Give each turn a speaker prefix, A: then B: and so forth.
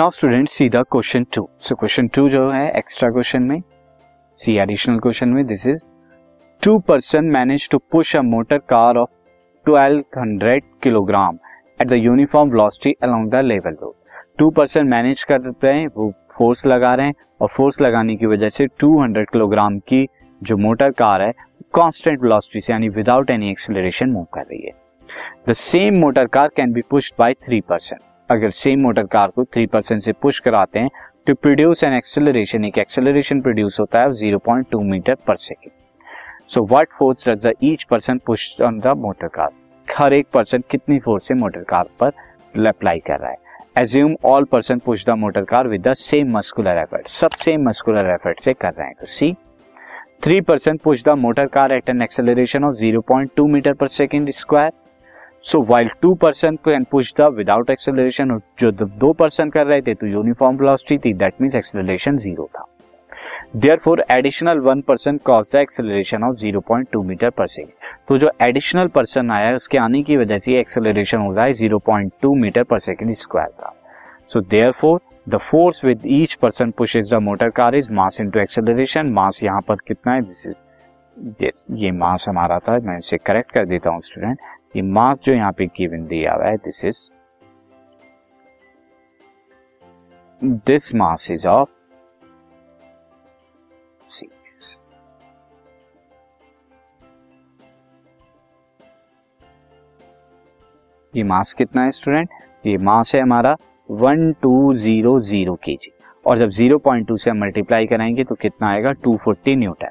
A: Now student see the question two so question two जो है extra question में see additional question में this is two person manage to push a motor car of 1200 kilogram at the uniform velocity along the level road two person manage कर रहे हैं, वो force लगा रहे हैं, और फोर्स लगाने की वजह से 200 किलोग्राम की जो मोटर कार है कांस्टेंट वेलोसिटी से, यानी विदाउट एनी एक्सेलरेशन मूव कर रही है। The same motor car can be pushed by three person अगर सेम मोटर कार को थ्री परसेंट से पुश कराते हैं टू प्रोड्यूस एन एक्सेलरेशन एक एक्सेलरेशन प्रोड्यूस होता है zero point two metre per second so what force does the each person push on the motor car हर एक person कितनी force से मोटर कार पर अप्लाई कर रहा है? Assume all person push the motor car with the same muscular effort सब same muscular effort से कर रहे हैं। See three percent push the motor car at an acceleration of zero point two metre per second square so while two percent can push the without acceleration जो दो percent कर रहे थे तो यूनिफॉर्म वेलोसिटी थी दैट मींस एक्सेलरेशन ज़ीरो था। Therefore additional one percent cause the acceleration of zero point two metre per second तो जो एडिशनल पर्सन आया, उसके आने की वजह से एक्सेलरेशन हो रहा है zero point two metre per second square का। So therefore the force with each person pushes the motor car is mass into acceleration mass यहाँ पर कितना है? दिस इज़ ये मास हमारा था, मैं इसे करेक्ट कर देता हूँ स्टूडेंट ये मास जो यहाँ पे गिवन दिया हुआ है this is this mass is of series ये मास कितना है स्टूडेंट ये मास है हमारा वन टू ज़ीरो ज़ीरो के जी और जब ज़ीरो पॉइंट टू से हम मल्टीप्लाई कराएँगे तो कितना आएगा? Two forty newton